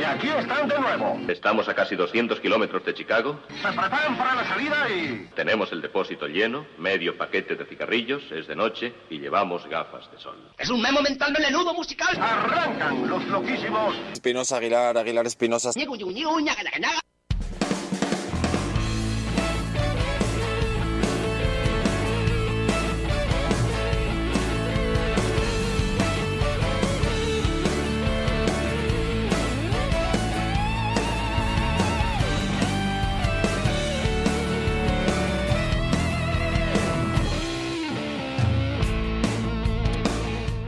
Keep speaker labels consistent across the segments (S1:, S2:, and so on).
S1: Y aquí están de nuevo.
S2: Estamos a casi 200 kilómetros de Chicago.
S1: Se preparan para la salida y...
S2: Tenemos el depósito lleno, medio paquete de cigarrillos, es de noche y llevamos gafas de sol.
S3: Es un memo mental melenudo musical.
S1: Arrancan los loquísimos.
S4: Espinosa Aguilar, Aguilar Espinosa.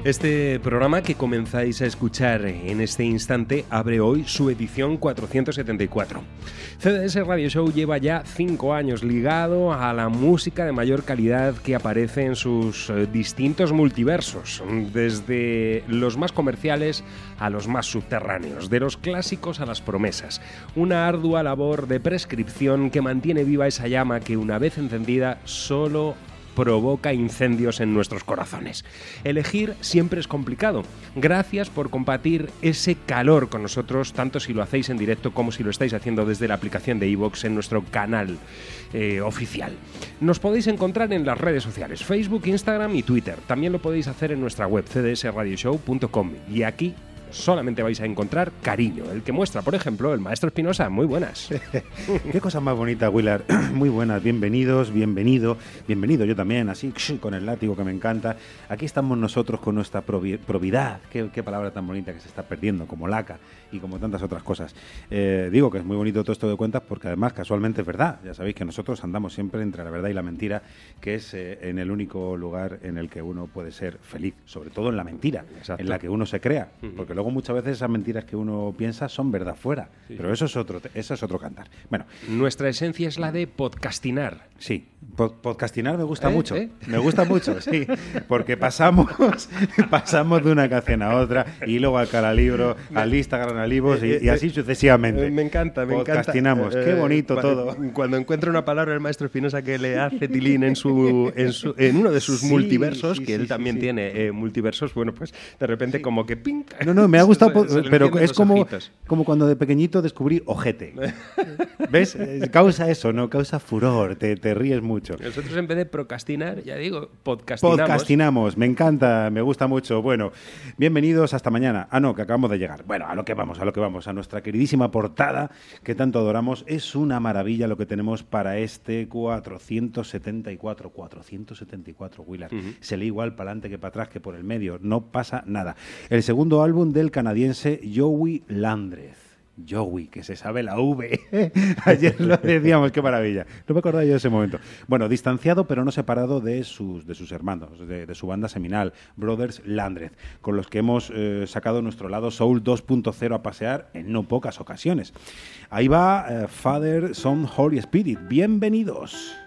S5: Este programa que comenzáis a escuchar en este instante abre hoy su edición 474. CDS Radio Show lleva ya cinco años ligado a la música de mayor calidad que aparece en sus eh, distintos multiversos, desde los más comerciales a los más subterráneos, de los clásicos a las promesas. Una ardua labor de prescripción que mantiene viva esa llama que una vez encendida solo provoca incendios en nuestros corazones. Elegir siempre es complicado. Gracias por compartir ese calor con nosotros, tanto si lo hacéis en directo como si lo estáis haciendo desde la aplicación de iVoox en nuestro canal eh, oficial. Nos podéis encontrar en las redes sociales, Facebook, Instagram y Twitter. También lo podéis hacer en nuestra web cdsradioshow.com. Y aquí solamente vais a encontrar cariño, el que muestra, por ejemplo, el maestro Espinosa. Muy buenas.
S6: Qué cosa más bonita, Willard. Muy buenas, bienvenidos, bienvenido, bienvenido yo también, así con el látigo que me encanta. Aquí estamos nosotros con nuestra probi- probidad. Qué, qué palabra tan bonita que se está perdiendo, como laca y como tantas otras cosas. Eh, digo que es muy bonito todo esto de cuentas porque además casualmente es verdad. Ya sabéis que nosotros andamos siempre entre la verdad y la mentira, que es eh, en el único lugar en el que uno puede ser feliz, sobre todo en la mentira,
S5: Exacto.
S6: en la que uno se crea. Porque luego muchas veces esas mentiras que uno piensa son verdad fuera. Pero eso es otro, eso es otro cantar. Bueno,
S5: Nuestra esencia es la de podcastinar.
S6: Sí, pod- podcastinar me gusta
S5: ¿Eh?
S6: mucho.
S5: ¿Eh?
S6: Me gusta mucho, sí. Porque pasamos, pasamos de una canción a otra y luego al Caralibro, al Instagram, al Ivos y, y así sucesivamente.
S5: Eh, Me encanta, me encanta.
S6: Podcastinamos, qué
S5: Eh,
S6: bonito todo.
S5: Cuando encuentra una palabra el maestro Espinosa que le hace tilín en, su, en, su- en uno de sus
S6: Sí,
S5: multiversos,
S6: sí,
S5: que él
S6: sí,
S5: también tiene eh, multiversos, bueno, pues de repente como que ping.
S6: No, no, me ha gustado,
S5: Se
S6: pero es como,
S5: ojitos.
S6: como cuando de pequeñito descubrí ojete. ¿Ves? Eh, Causa eso, ¿no? Causa furor, te, te ríes mucho.
S5: Nosotros en vez de procrastinar, ya digo, podcastinamos.
S6: Podcastinamos, me encanta, me gusta mucho. Bueno, bienvenidos hasta mañana. Ah, no, que acabamos de llegar. Bueno, a lo que vamos, a lo que vamos, a nuestra queridísima portada que tanto adoramos. Es una maravilla lo que tenemos para este 474. 474, Willard. Se lee igual para adelante que para atrás que por el medio. No pasa nada. El segundo álbum del canadiense Joey Landreth. Joey, que se sabe la V. Ayer lo decíamos, qué maravilla. No me acordaba yo de ese momento. Bueno, distanciado pero no separado de sus, de sus hermanos, de, su banda seminal, Brothers Landreth, con los que hemos eh, sacado nuestro lado Soul 2.0 a pasear en no pocas ocasiones. Ahí va eh, Father, Son, Holy Spirit. Bienvenidos.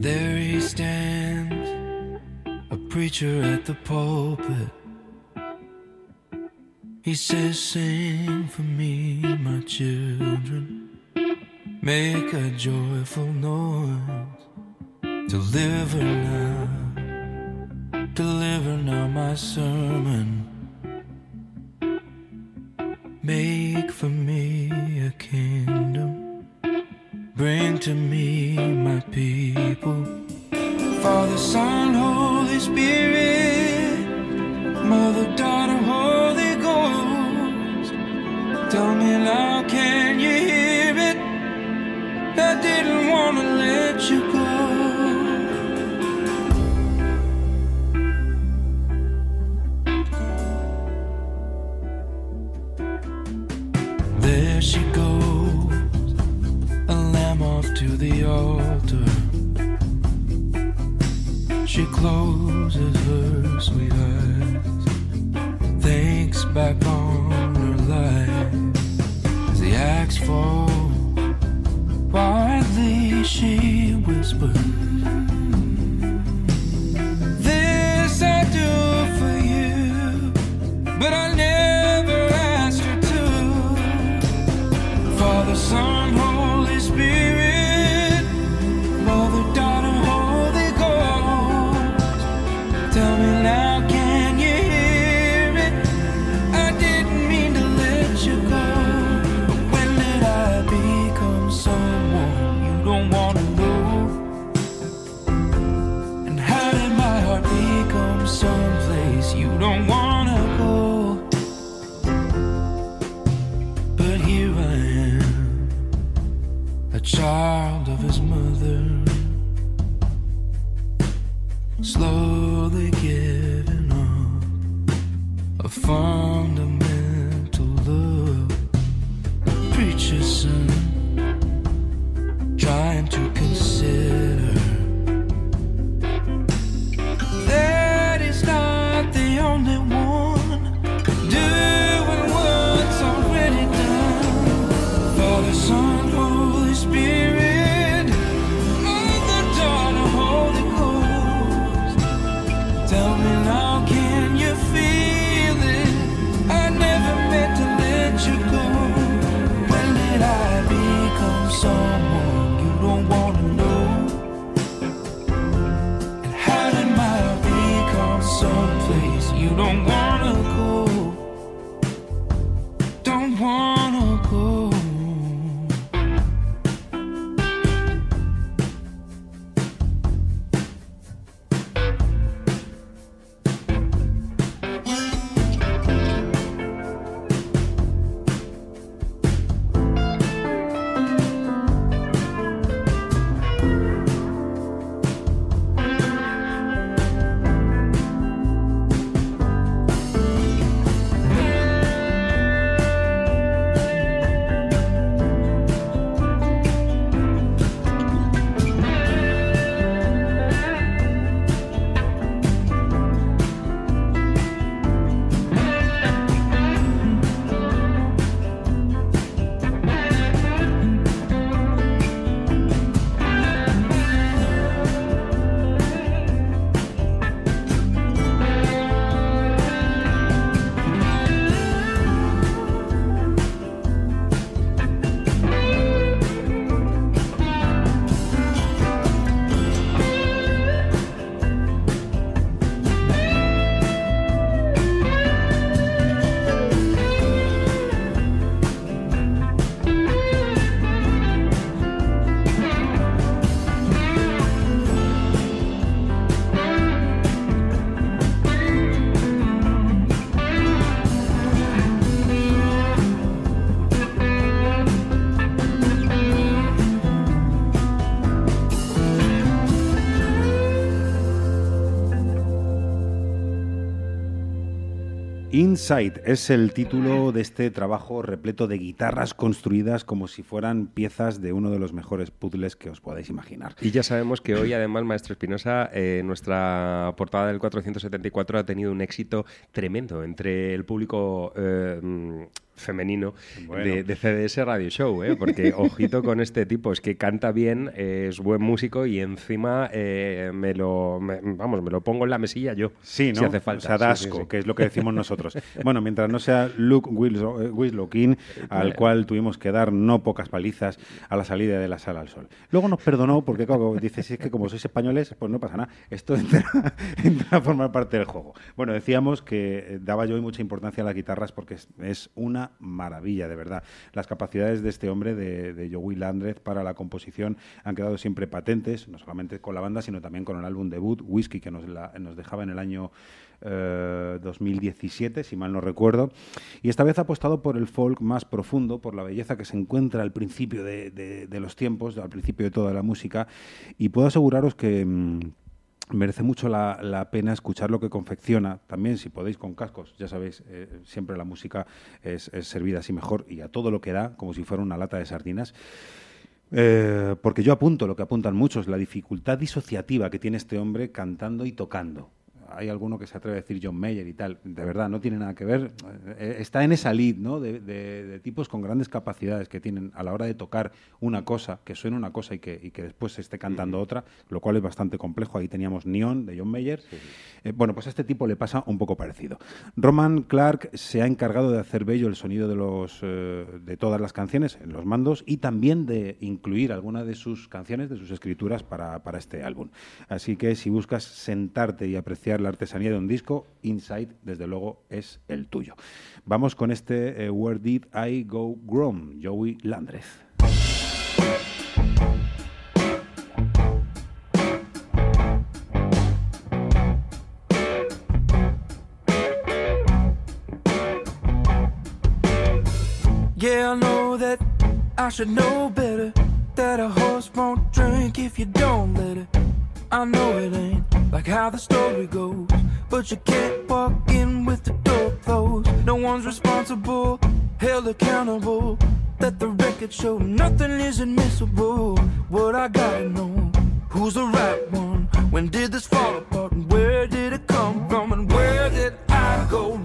S7: There he stands, a preacher at the pulpit. He says, Sing for me, my children. Make a joyful noise. Deliver now, deliver now my sermon. Make for me
S6: Inside es el título de este trabajo repleto de guitarras construidas como si fueran piezas de uno de los mejores puzzles que os podáis imaginar.
S5: Y ya sabemos que hoy, además, Maestro Espinosa, eh, nuestra portada del 474 ha tenido un éxito tremendo entre el público eh, femenino
S6: Bueno.
S5: de, de CDS Radio Show, ¿eh? porque ojito con este tipo, es que canta bien, eh, es buen músico y encima eh, me lo, me- vamos, me lo pongo en la mesilla yo,
S6: Sí, ¿no?
S5: si hace falta.
S6: O sea, da
S5: Sí, sí,
S6: asco,
S5: sí.
S6: que es lo que decimos nosotros. bueno, mientras no sea Luke Winslow, eh, al cual tuvimos que dar no pocas palizas a la salida de la sala al sol. Luego nos perdonó porque, claro, dice, si es que como sois españoles, pues no pasa nada. Esto entra, entra a formar parte del juego. Bueno, decíamos que eh, daba yo mucha importancia a las guitarras porque es, es una maravilla, de verdad. Las capacidades de este hombre, de, de Joey Landreth, para la composición han quedado siempre patentes, no solamente con la banda, sino también con el álbum debut, Whiskey, que nos, dejaba en el año eh, 2017, si mal no recuerdo. Y esta vez ha apostado por el folk más profundo, por la belleza que se encuentra al principio de los tiempos, al principio de toda la música. Y puedo aseguraros que... mm, Merece mucho la, la pena escuchar lo que confecciona. También, si podéis, con cascos. Ya sabéis, eh, siempre la música es, es servida así mejor y a todo lo que da, como si fuera una lata de sardinas. Eh, porque yo apunto lo que apuntan muchos, la dificultad disociativa que tiene este hombre cantando y tocando. Hay alguno que se atreve a decir John Mayer y tal. De verdad, no tiene nada que ver. Eh, está en esa lead ¿no? de, de- de tipos con grandes capacidades que tienen a la hora de tocar una cosa, que suene una cosa y que, y que después se esté cantando otra, lo cual es bastante complejo. Ahí teníamos Neon de John Mayer. Eh, bueno, pues a este tipo le pasa un poco parecido. Roman Clark se ha encargado de hacer bello el sonido de, los, eh, de todas las canciones en los mandos y también de incluir alguna de sus canciones, de sus escrituras para, para este álbum. Así que si buscas sentarte y apreciar la artesanía de un disco, Inside, desde luego, es el tuyo. Vamos con este eh, Where Did I Go Wrong, Joey Landreth.
S7: Yeah, I know that I should know better. that a horse won't drink if you don't let it. I know it ain't like how the story goes, but you can't walk in with the door closed. No one's responsible, held accountable. Let the record show nothing is admissible. What I gotta know, who's the right one? When did this fall apart? And where did it come from? And where did I go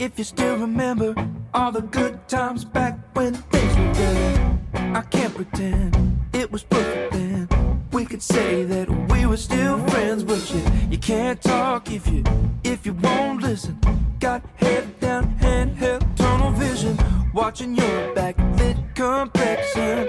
S7: if you still remember all the good times back when things were good. I can't pretend it was perfect then. We could say that we were still friends, but you, you can't talk if you if you won't listen. Got head down, handheld, tunnel vision, watching your back, backlit complexion,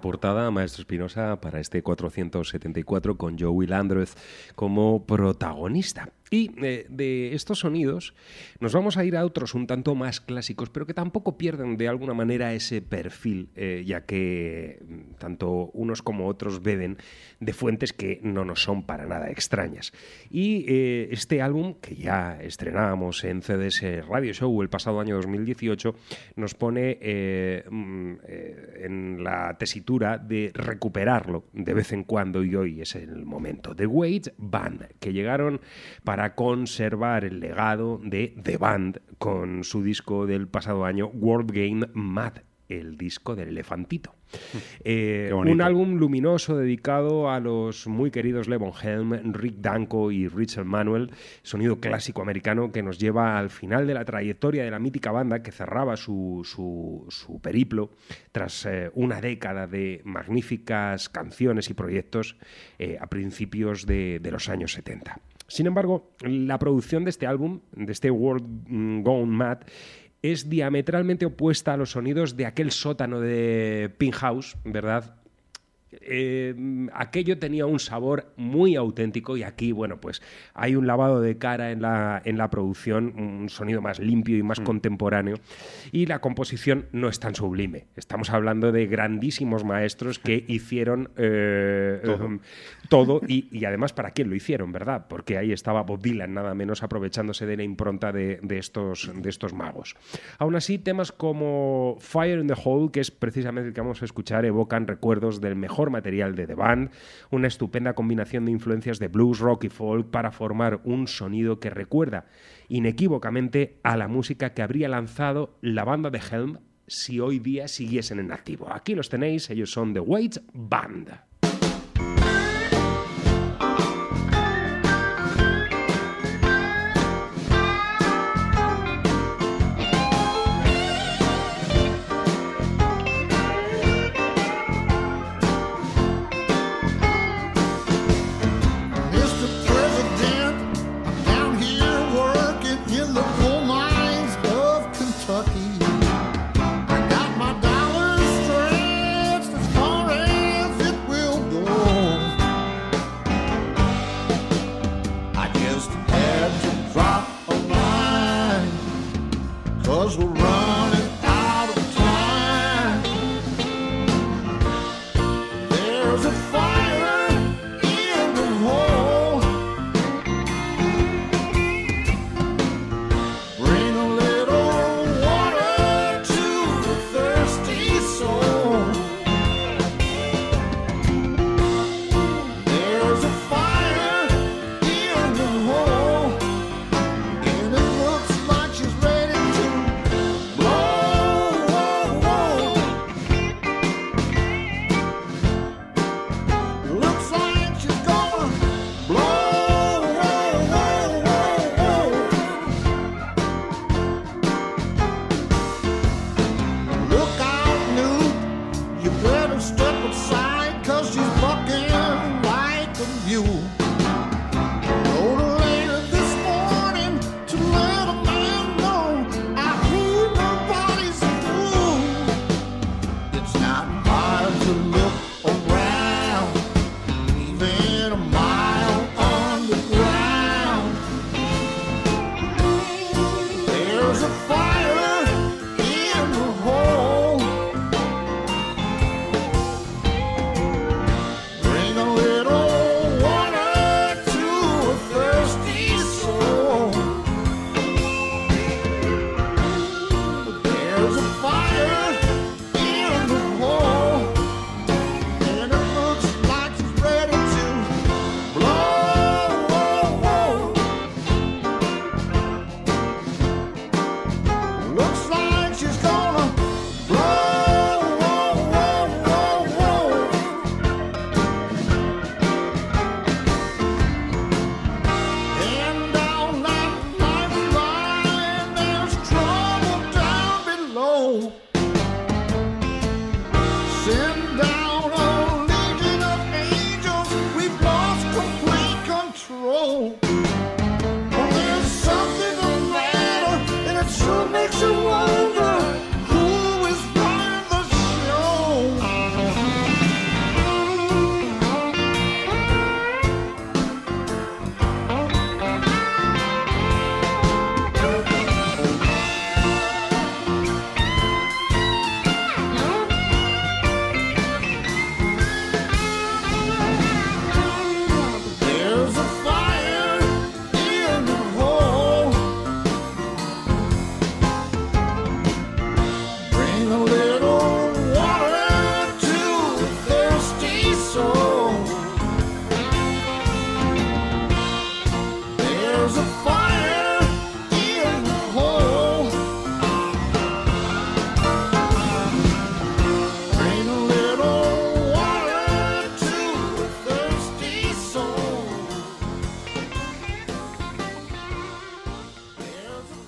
S5: Portada, Maestro Espinosa, para este 474 con Joey Landreth como protagonista. Y eh, de estos sonidos nos vamos a ir a otros un tanto más clásicos, pero que tampoco pierden de alguna manera ese perfil, eh, ya que mm, tanto unos como otros beben de fuentes que no nos son para nada extrañas. Y eh, este álbum, que ya estrenábamos en CDS Radio Show el pasado año 2018, nos pone mm, en la tesitura de recuperarlo de vez en cuando y hoy es el momento. The Wait Band, que llegaron para conservar el legado de The Band con su disco del pasado año World Game Mad el disco del elefantito. Eh, un álbum luminoso dedicado a los muy queridos Levon Helm, Rick Danko y Richard Manuel, sonido clásico americano que nos lleva al final de la trayectoria de la mítica banda que cerraba su, su- su periplo tras eh, una década de magníficas canciones y proyectos eh, a principios de, de los años 70. Sin embargo, la producción de este álbum, de este World mm, Gone Mad, es diametralmente opuesta a los sonidos de aquel sótano de Pink House, ¿verdad? Eh, aquello tenía un sabor muy auténtico y aquí, bueno, pues hay un lavado de cara en la, en la producción, un sonido más limpio y más contemporáneo y la composición no es tan sublime. Estamos hablando de grandísimos maestros que hicieron eh,
S6: Todo.
S5: em, todo y, y además para quién lo hicieron, ¿verdad? Porque ahí estaba Bob Dylan nada menos aprovechándose de la impronta de, de estos, de estos magos. Aún así, temas como Fire in the Hole, que es precisamente el que vamos a escuchar, evocan recuerdos del mejor material de The Band, una estupenda combinación de influencias de blues, rock y folk para formar un sonido que recuerda inequívocamente a la música que habría lanzado la banda de Helm si hoy día siguiesen en activo. Aquí los tenéis, ellos son The Waits Band.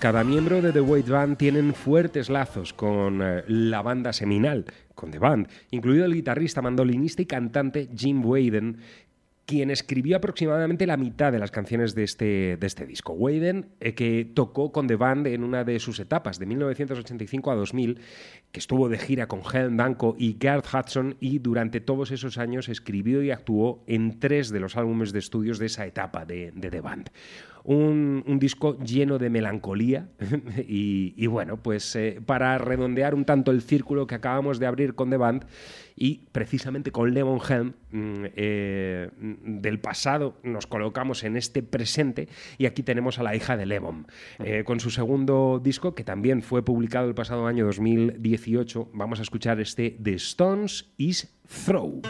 S5: Cada miembro de The Wait Band tienen fuertes lazos con eh, la banda seminal, con The Band, incluido el guitarrista, mandolinista y cantante Jim Waden, quien escribió aproximadamente la mitad de las canciones de este, de este disco. Waden, eh, que tocó con The Band en una de sus etapas, de 1985 a 2000, que estuvo de gira con Helen Danko y Garth Hudson, y durante todos esos años escribió y actuó en tres de los álbumes de estudios de esa etapa de The Band. Un, disco lleno de melancolía. Y, bueno, pues eh, para redondear un tanto el círculo que acabamos de abrir con The Band y precisamente con Levon Helm mm, eh, del pasado nos colocamos en este presente y aquí tenemos a la hija de Levon eh, con su segundo disco que también fue publicado el pasado año 2018 vamos a escuchar este The Stones is Throw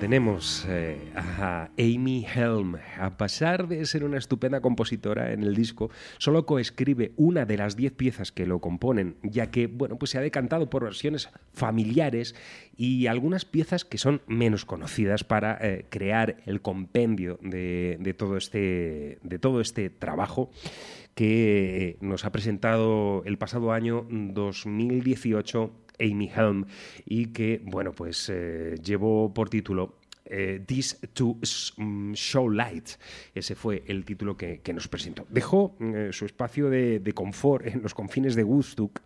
S5: tenemos, eh, a Amy Helm. A pesar de ser una estupenda compositora en el disco, solo coescribe una de las diez piezas que lo componen, ya que bueno, pues se ha decantado por versiones familiares y algunas piezas que son menos conocidas para eh, crear el compendio de, todo este, de todo este trabajo que nos ha presentado el pasado año 2018 Amy Helm y que, bueno, pues eh, llevó por título eh, This to mm, Show Light. Ese fue el título que, nos presentó. Dejó eh, su espacio de, confort en los confines de Woodstock,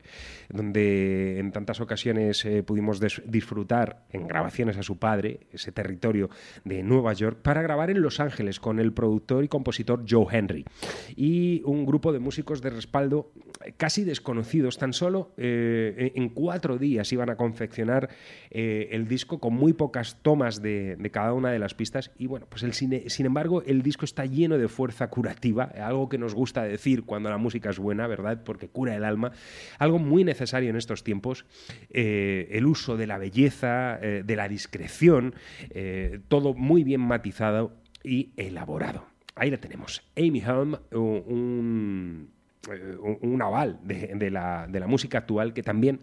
S5: donde en tantas ocasiones eh, pudimos disfrutar en grabaciones a su padre, ese territorio de Nueva York, para grabar en Los Ángeles con el productor y compositor Joe Henry y un grupo de músicos de respaldo casi desconocidos. Tan solo eh, en cuatro días iban a confeccionar el disco con muy pocas tomas de cada una de las pistas. Y bueno, pues el cine, sin embargo, el disco está lleno de fuerza curativa, algo que nos gusta decir cuando la música es buena, ¿verdad? Porque cura el alma. Algo muy necesario en estos tiempos. eh, el uso de la belleza, eh, de la discreción, eh, todo muy bien matizado y elaborado. Ahí la tenemos. Amy Helm, un, un- un aval de, de la, de la música actual que también,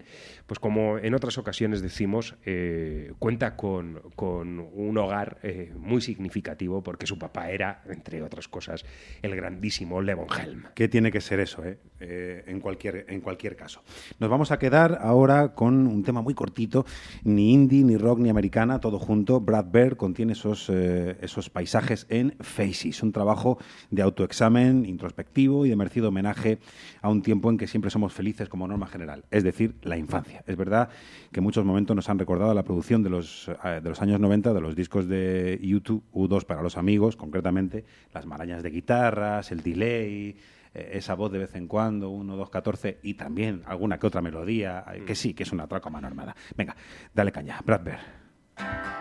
S5: pues como en otras ocasiones decimos, eh, cuenta con, con un hogar eh, muy significativo porque su papá era, entre otras cosas, el grandísimo Levon Helm.
S6: ¿Qué tiene que ser eso, eh? Eh, en, cualquier, en cualquier caso? Nos vamos a quedar ahora con un tema muy cortito, ni indie, ni rock, ni americana, todo junto. Brad Bird contiene esos, eh, esos paisajes en Faces, un trabajo de autoexamen introspectivo y de merecido homenaje
S7: a un tiempo en que siempre somos felices como norma general, es decir, la infancia. Es verdad que muchos momentos nos han recordado la producción de los, eh, de los años 90, de los discos de YouTube, U2 para los amigos, concretamente, las marañas de guitarras, el delay, eh, esa voz de vez en cuando, 1, 2, 14, y también alguna que otra melodía, eh, que sí, que es una traca mano armada. Venga, dale caña, Brad Bear.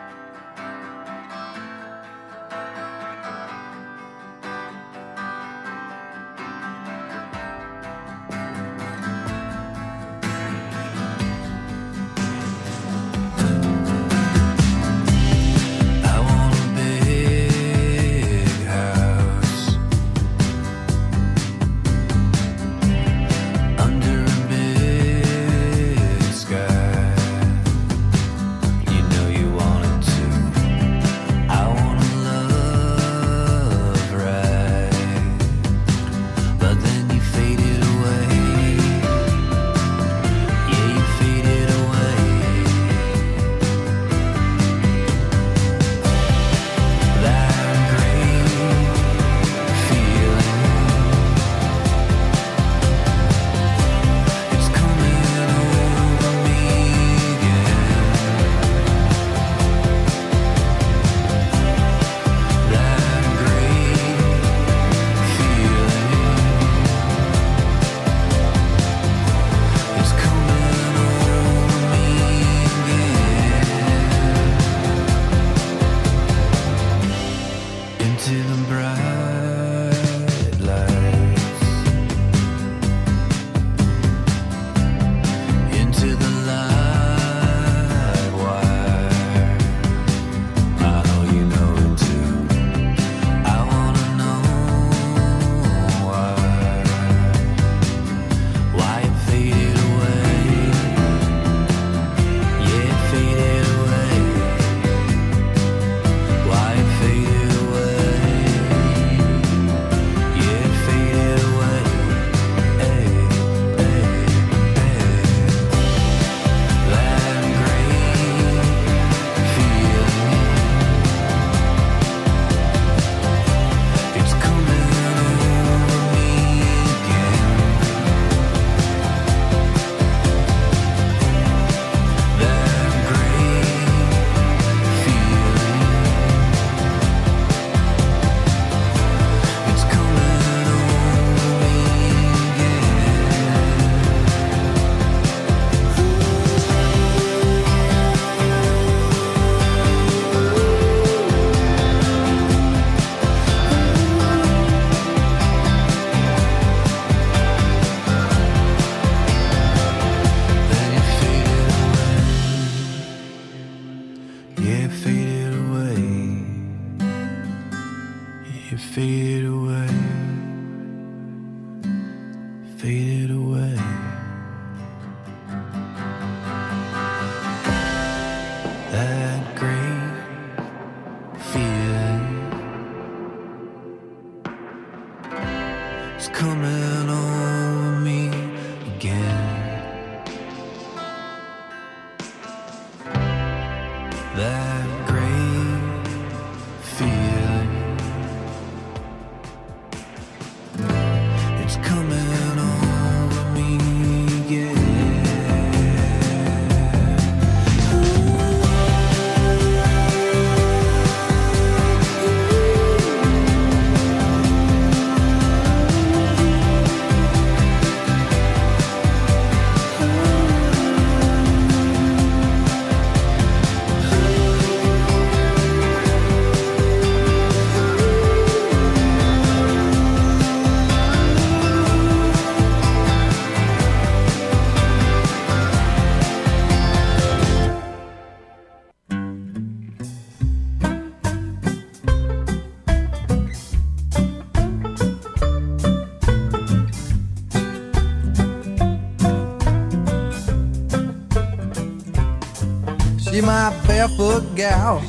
S8: Barefoot gal.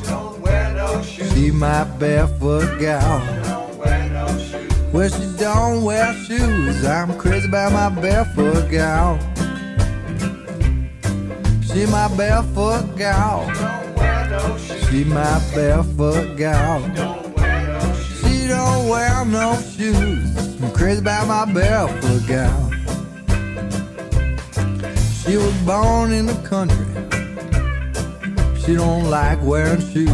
S8: She my barefoot gal. Well, she don't wear shoes. I'm crazy about my barefoot gal. She my barefoot gal. She my barefoot gal. She don't wear no shoes. I'm crazy about my barefoot gal. She was born in the country. She don't like wearing shoes.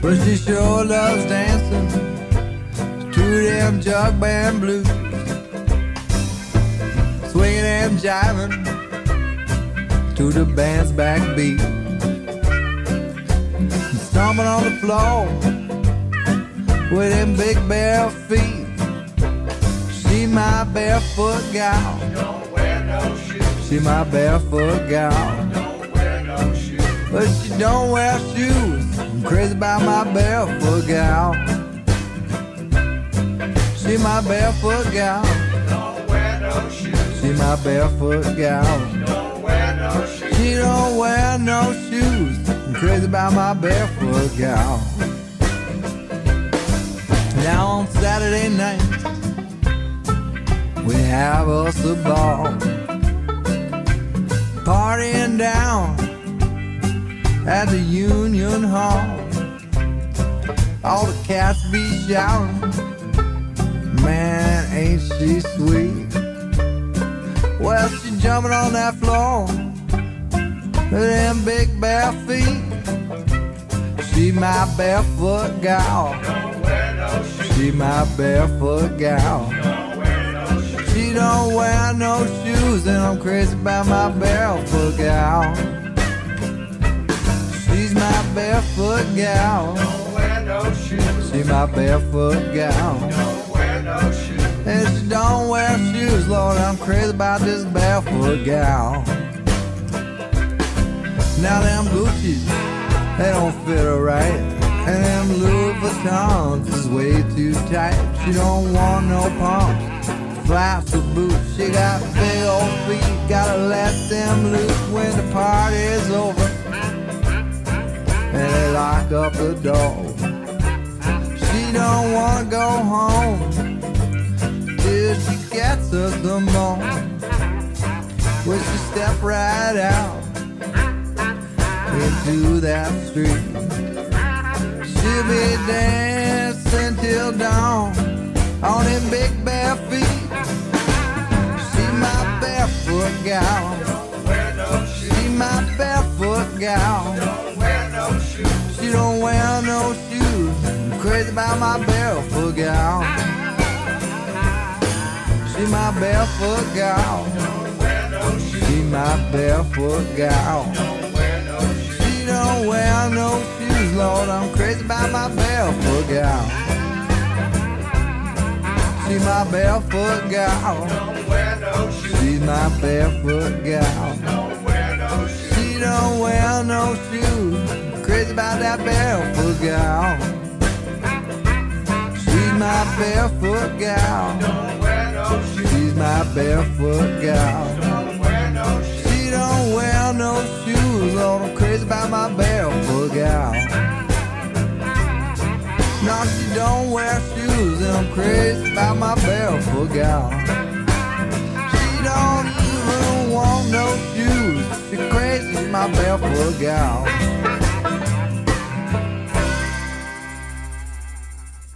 S8: But she sure loves dancing to them jug band blues. Swinging and jiving to the band's backbeat. Stomping on the floor with them big bare feet. She my barefoot gal. She my barefoot gal. But she don't wear shoes. I'm crazy about my barefoot gal. She my barefoot gal. She my barefoot gal. She don't wear no shoes. I'm crazy about my barefoot gal. Now on Saturday night, we have us a ball. Partying down at the Union Hall. All the cats be shouting, man, ain't she sweet? Well, she jumping on that floor with them big bare feet. She my barefoot gal. She my barefoot gal. She don't wear no shoes, and I'm crazy about my barefoot gal. She's my barefoot gal. She my barefoot gal. And she don't wear shoes, Lord, I'm crazy about this barefoot gal. Now them Gucci's, they don't fit her right. And them Louis Vuittons is way too tight. She don't want no pumps, flaps or boots. She got big old feet, gotta let them loose when the party's over. They lock up the door. She don't wanna go home till she gets us the moan. Will she step right out into that street? She'll be dancing till dawn on them big bare feet. She my barefoot gal. She my barefoot gal. She don't wear no shoes. I'm crazy about my barefoot gal. She my barefoot gal. She my barefoot gal. She don't wear no shoes, Lord. I'm crazy about my barefoot gal. She my barefoot gal. She's my barefoot gal. She don't wear no shoes. Crazy about that barefoot gal. She's my barefoot gal. She's my barefoot gal. She don't wear no shoes. Lord, I'm crazy about my barefoot gal. No, she don't wear shoes, and I'm crazy about my barefoot gal. She don't even want no shoes. She's crazy, my barefoot gal.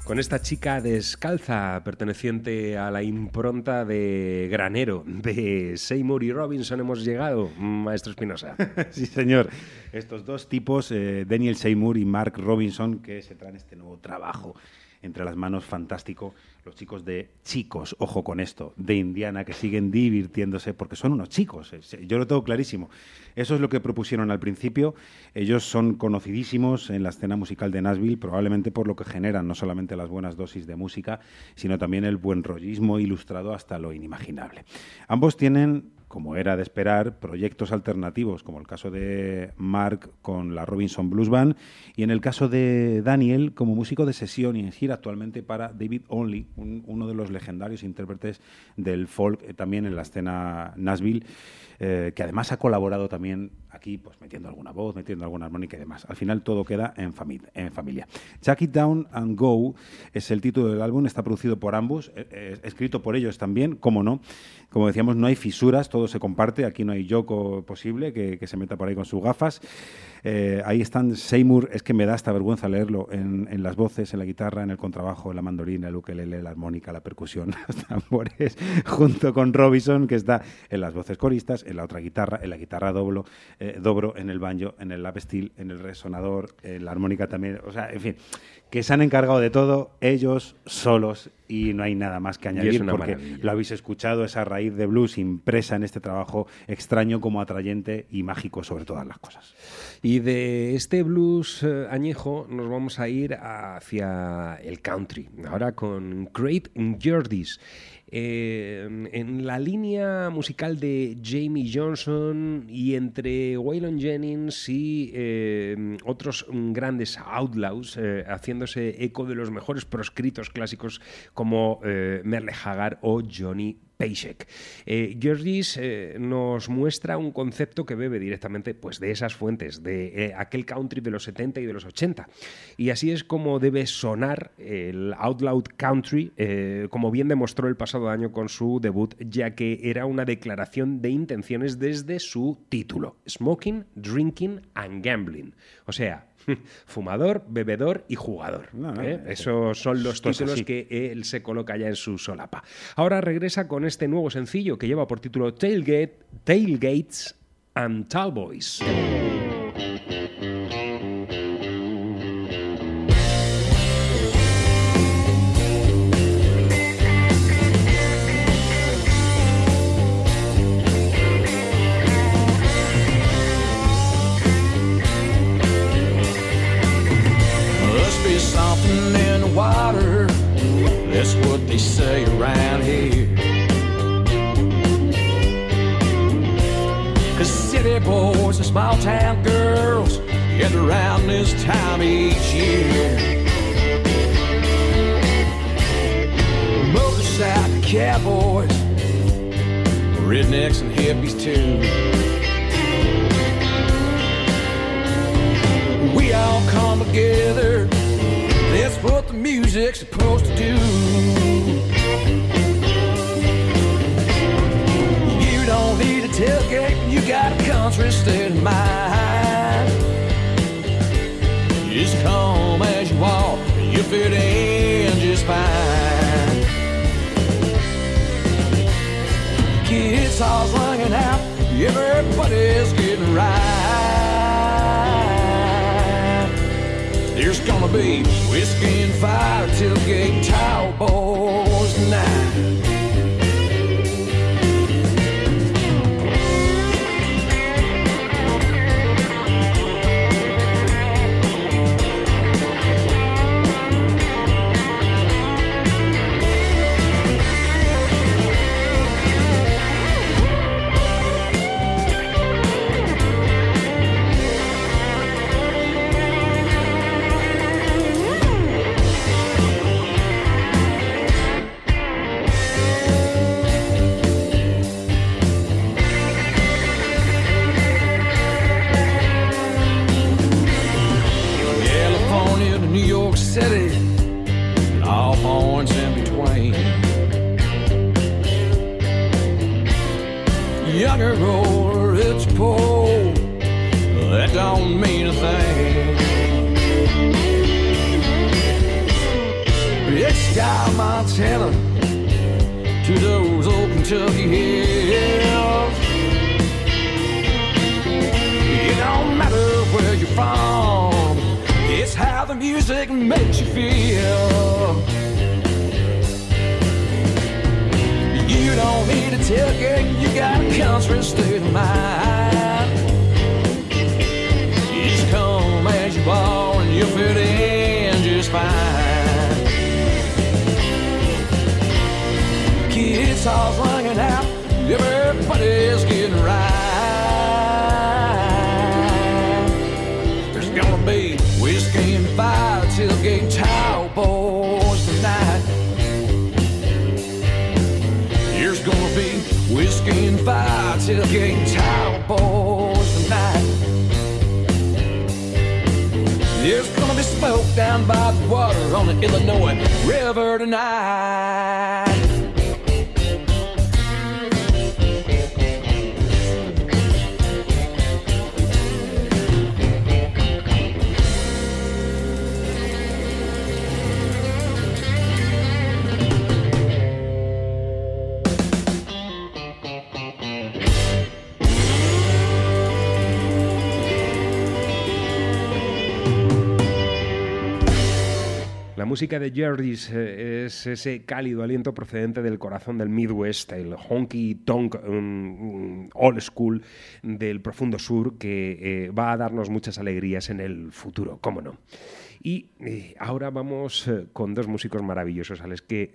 S5: Con esta chica descalza, perteneciente a la impronta de Granero, de Seymour y Robinson, hemos llegado, maestro Espinosa.
S6: sí, señor. Estos dos tipos, eh, Daniel Seymour y Mark Robinson, que se traen este nuevo trabajo entre las manos fantástico. Los chicos de chicos, ojo con esto, de Indiana, que siguen divirtiéndose porque son unos chicos. eh, Yo lo tengo clarísimo. Eso es lo que propusieron al principio. Ellos son conocidísimos en la escena musical de Nashville, probablemente por lo que generan no solamente las buenas dosis de música, sino también el buen rollismo ilustrado hasta lo inimaginable. Ambos tienen como era de esperar, proyectos alternativos, como el caso de Mark con la Robinson Blues Band, y en el caso de Daniel como músico de sesión y en gira actualmente para David Only, un- uno de los legendarios intérpretes del folk eh, también en la escena Nashville, eh, que además ha colaborado también aquí pues metiendo alguna voz, metiendo alguna armónica y demás. Al final todo queda en, fami- en familia. Jack It Down and Go es el título del álbum, está producido por ambos, eh, eh, escrito por ellos también, como no. Como decíamos, no hay fisuras, todo se comparte, aquí no hay Yoko posible que, que se meta por ahí con sus gafas. Ahí están Seymour, es que me da hasta vergüenza leerlo, en, en las voces, en la guitarra, en el contrabajo, en la mandolina, el ukelele, la armónica, la percusión, los tambores, junto con Robinson, que está en las voces coristas, en la otra guitarra, en la guitarra doblo, eh, dobro, en el banjo, en el lap steel, en el resonador, en la armónica también, o sea, en fin, que se han encargado de todo ellos solos y no hay nada más que añadir porque
S5: maravilla.
S6: lo habéis escuchado, esa raíz de blues impresa en este trabajo extraño como atrayente y mágico sobre todas las cosas.
S5: Y de este blues eh, añejo nos vamos a ir hacia el country, ahora con Great Jordis. Eh, en la línea musical de Jamie Johnson y entre Waylon Jennings y eh, otros grandes outlaws, eh, eco de los mejores proscritos clásicos como eh, Merle Haggard o Johnny Paycheck. Eh, Georgis eh, nos muestra un concepto que bebe directamente pues, de esas fuentes, de eh, aquel country de los 70 y de los 80. Y así es como debe sonar el Outlaw Country, eh, como bien demostró el pasado año con su debut, ya que era una declaración de intenciones desde su título, Smoking, Drinking and Gambling. O sea, fumador, bebedor y jugador.
S6: No, no,
S5: ¿eh?
S6: es-
S5: Esos son los títulos
S6: así.
S5: que él se coloca ya en su solapa. Ahora regresa con este nuevo sencillo que lleva por título Tailgate, Tailgates and Tallboys.
S9: Say around here. Cause city boys and small town girls get around this time each year. Motorcycle cowboys, rednecks and hippies too. We all come together. That's what the music's supposed to do. You don't need a tailgate, you got a country state of mind. Just come as you are, you fit in just fine. Kids all ringing out, everybody's getting right. There's gonna be whiskey and fire till gate towel boys tonight. Montana, to those old Kentucky hills. It don't matter where you're from, it's how the music makes you feel. You don't need a tailgate, you got a country state of mind. Just come as you are and you'll fit in just fine. saws ringing out. Everybody's getting right. There's gonna be whiskey and fire tailgate boys tonight. There's gonna be whiskey and fire tailgate boys tonight.
S7: There's gonna be smoke down by the water on the Illinois River tonight.
S5: La música de Jerry's eh, es ese cálido aliento procedente del corazón del Midwest, el honky tonk old school del profundo sur que eh, va a darnos muchas alegrías en el futuro, cómo no. Y eh, ahora vamos eh, con dos músicos maravillosos a los, que,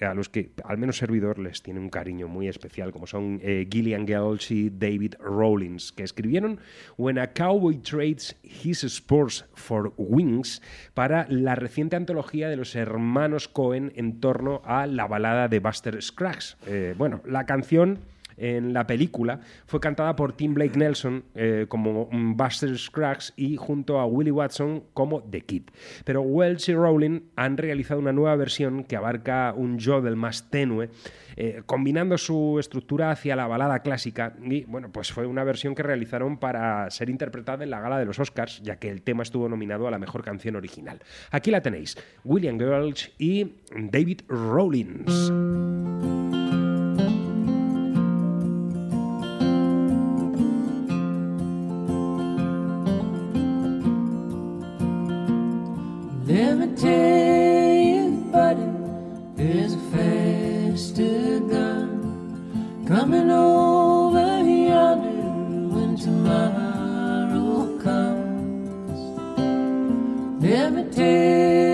S5: al menos servidor les tiene un cariño muy especial, como son eh, Gillian Welch y David Rawlins, que escribieron When a Cowboy Trades His Spurs for Wings para la reciente antología de los hermanos Cohen en torno a la balada de Buster Scruggs. Bueno, la canción en la película fue cantada por Tim Blake Nelson eh, como Buster Scruggs y junto a Willie Watson como The Kid. Pero Welch y Rowling han realizado una nueva versión que abarca un yodel más tenue, eh, combinando su estructura hacia la balada clásica y bueno, pues fue una versión que realizaron para ser interpretada en la gala de los Oscars, ya que el tema estuvo nominado a la mejor canción original. Aquí la tenéis, William Welch y David Rawlins.
S10: Let me tell you, buddy, there's a faster gun coming over yonder when tomorrow comes. Let me tell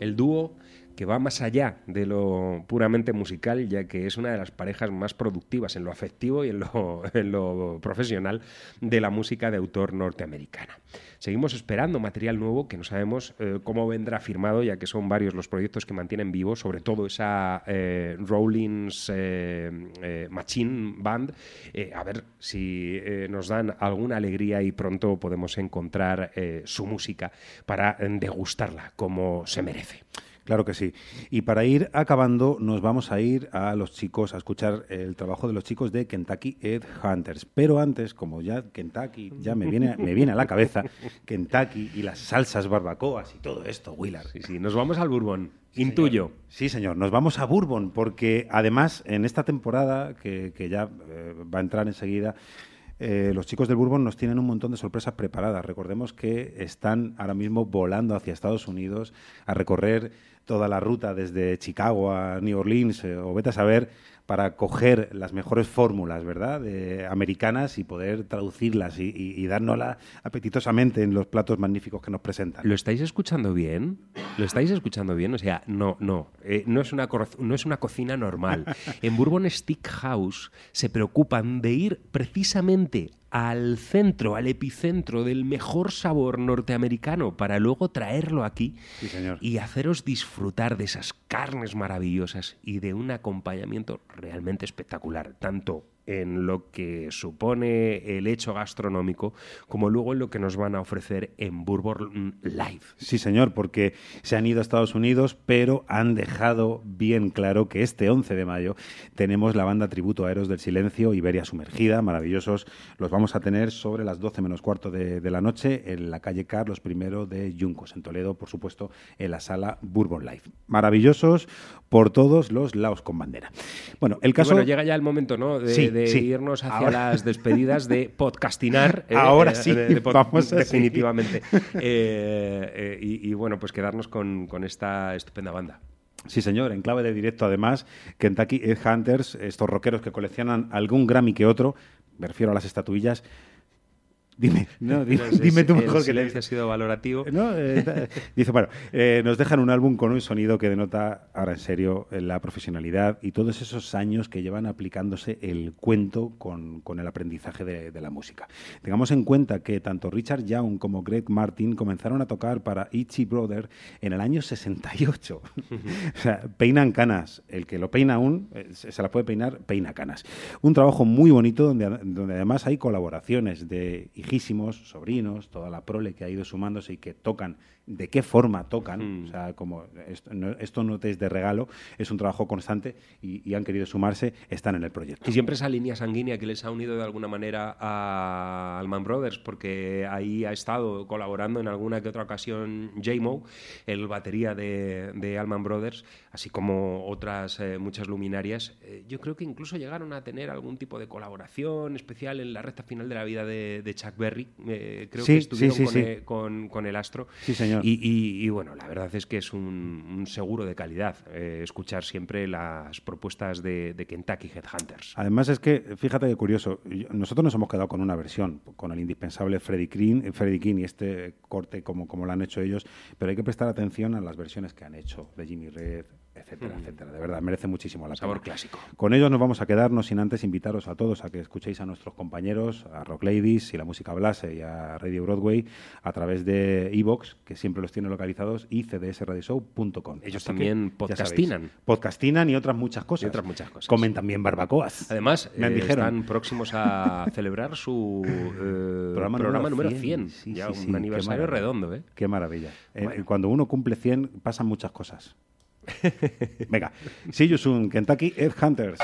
S5: el dúo que va más allá de lo puramente musical, ya que es una de las parejas más productivas en lo afectivo y en lo, profesional de la música de autor norteamericana. Seguimos esperando material nuevo que no sabemos eh, cómo vendrá firmado, ya que son varios los proyectos que mantienen vivo, sobre todo esa eh, Rollins eh, eh, Machine Band. A ver si nos dan alguna alegría y pronto podemos encontrar su música para degustarla como se merece.
S6: Claro que sí. Y para ir acabando, nos vamos a ir a los chicos, a escuchar el trabajo de los chicos de Kentucky Ed Hunters. Pero antes, como ya Kentucky ya me viene, me viene a la cabeza, Kentucky y las salsas barbacoas y todo esto, Willard.
S5: Sí, sí, nos vamos al Bourbon. Intuyo.
S6: Sí, señor. Nos vamos a Bourbon porque además en esta temporada, que, que ya eh, va a entrar enseguida, eh, los chicos del Bourbon nos tienen un montón de sorpresas preparadas. Recordemos que están ahora mismo volando hacia Estados Unidos a recorrer toda la ruta desde Chicago a New Orleans eh, o vete a saber para coger las mejores fórmulas, ¿verdad?, de- americanas y poder traducirlas y, y, y dárnoslas apetitosamente en los platos magníficos que nos presentan.
S5: ¿Lo estáis escuchando bien? ¿Lo estáis escuchando bien? O sea, no, no. eh, no, es una, no es una cocina normal. En Bourbon Stick House se preocupan de ir precisamente al centro, al epicentro del mejor sabor norteamericano para luego traerlo aquí
S6: Sí, señor.
S5: y haceros disfrutar de esas carnes maravillosas y de un acompañamiento realmente espectacular, tanto en lo que supone el hecho gastronómico como luego en lo que nos van a ofrecer en Bourbon Live.
S6: Sí, señor, porque se han ido a Estados Unidos, pero han dejado bien claro que este 11 de mayo tenemos la banda tributo a Héroes del Silencio, Iberia Sumergida, maravillosos. Los vamos a tener sobre las 12 menos cuarto de, de la noche en la calle Carlos I de Yuncos, en Toledo, por supuesto, en la sala Bourbon Live. Maravillosos por todos los laos con bandera. Bueno, el caso...
S5: bueno, llega ya el momento, ¿no? De,
S6: Sí,
S5: de
S6: sí.
S5: irnos hacia
S6: Ahora-
S5: las despedidas de podcastinar. ¿eh?
S6: Ahora
S5: Eh,
S6: sí,
S5: de- de pod-
S6: vamos
S5: Definitivamente. Eh, y, y bueno, pues quedarnos con, con esta estupenda banda.
S6: Sí, señor, en clave de directo además, Kentucky Ed Hunters, estos rockeros que coleccionan algún Grammy que otro, me refiero a las estatuillas. Dime, no, dime, dime tú
S5: el
S6: mejor que
S5: silencio ha sido valorativo.
S6: No, eh, dice, bueno, eh, nos dejan un álbum con un sonido que denota, ahora en serio, eh, la profesionalidad y todos esos años que llevan aplicándose el cuento con, con el aprendizaje de, de la música. Tengamos en cuenta que tanto Richard Young como Greg Martin comenzaron a tocar para Itchy Brother en el año 68. o sea, peinan canas. El que lo peina aún, eh, se se la puede peinar, peina canas. Un trabajo muy bonito donde, donde además hay colaboraciones de hijísimos, sobrinos, toda la prole que ha ido sumándose y que tocan, de qué forma tocan. O sea, como esto no, esto no te es de regalo, es un trabajo constante y, y han querido sumarse, están en el proyecto.
S5: Y siempre esa línea sanguínea que les ha unido de alguna manera a Alman Brothers, porque ahí ha estado colaborando en alguna que otra ocasión J-Mo, el batería de, de Alman Brothers, así como otras eh, muchas luminarias. Eh, yo creo que incluso llegaron a tener algún tipo de colaboración especial en la recta final de la vida de, de Chuck Berry. Eh, creo
S6: Sí,
S5: que estuvieron
S6: sí, sí,
S5: con,
S6: sí.
S5: eh, con- con el astro.
S6: Sí, señor.
S5: Y, y- y, bueno, la verdad es que es un, un seguro de calidad eh, escuchar siempre las propuestas de, de Kentucky Headhunters.
S6: Además es que, fíjate qué curioso, nosotros nos hemos quedado con una versión, con el indispensable Freddie King, eh, Freddie King y este corte como, como lo han hecho ellos, pero hay que prestar atención a las versiones que han hecho de Jimmy Red, etcétera,
S5: Mm.
S6: etcétera. De verdad, merece muchísimo la
S5: Sabor
S6: pena.
S5: clásico.
S6: Con ellos nos vamos a quedarnos sin antes invitaros a todos a que escuchéis a nuestros compañeros, a Rock Ladies y la música Blase y a Radio Broadway a través de Evox, que siempre los tiene localizados, y cdsradioshow.com.
S5: Ellos
S6: Así
S5: también podcastinan.
S6: sabéis, Podcastinan y otras muchas cosas.
S5: Y otras muchas cosas.
S6: Comen también barbacoas.
S5: Además,
S6: me
S5: eh,
S6: dijeron.
S5: están próximos a celebrar su eh,
S6: Programa,
S5: número 100.
S6: Sí,
S5: ya
S6: sí,
S5: un
S6: sí,
S5: aniversario redondo, ¿eh?
S6: Qué maravilla. Eh,
S5: Bueno.
S6: cuando uno cumple 100 pasan muchas cosas. Venga, see you soon, Kentucky Ed Hunters.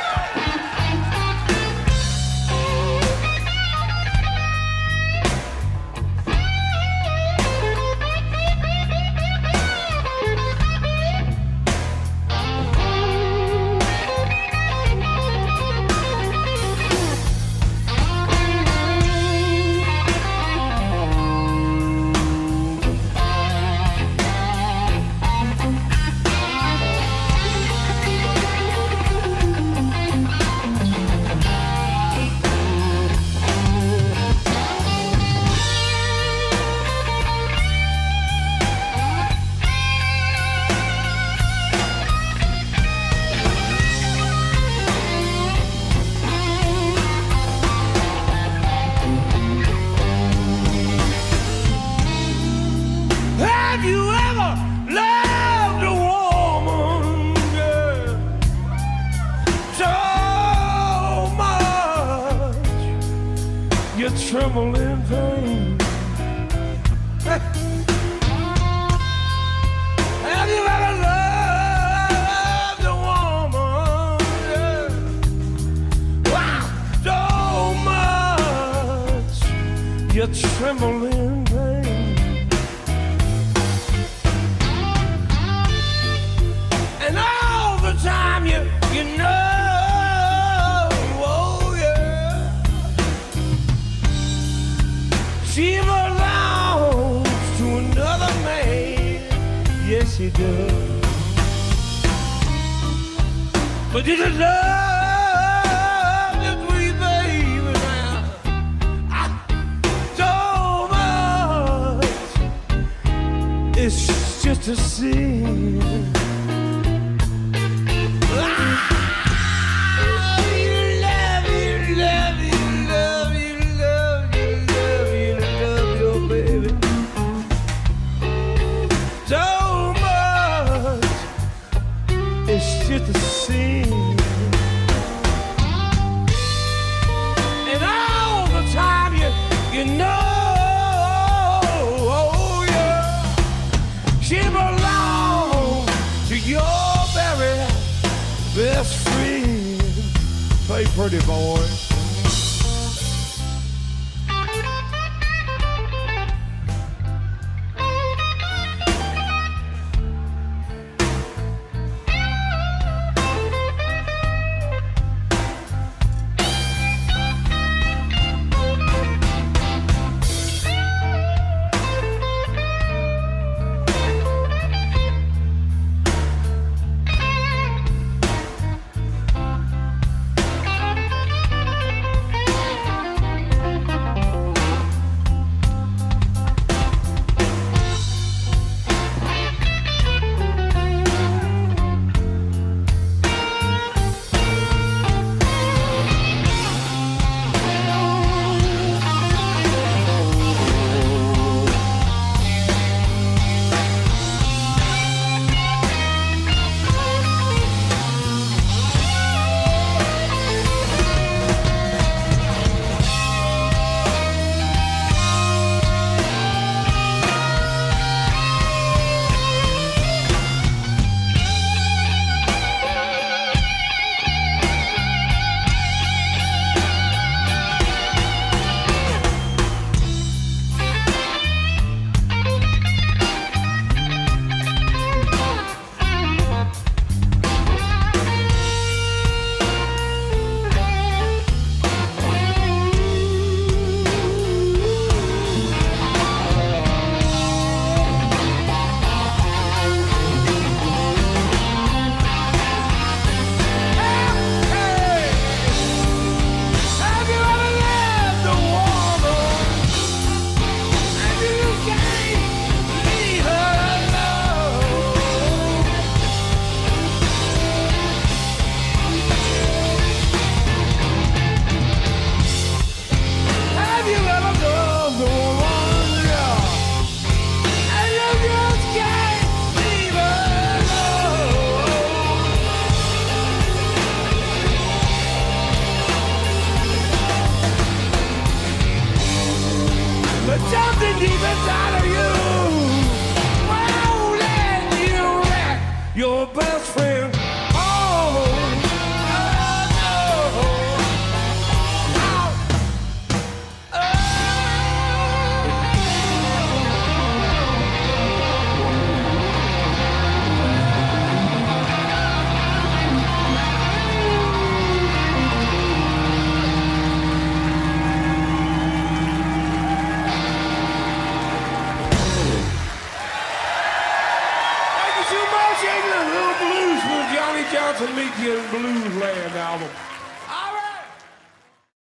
S11: it's just a sin. And all the time you you know oh, yeah, she belongs to your very best friend. Play pretty boy.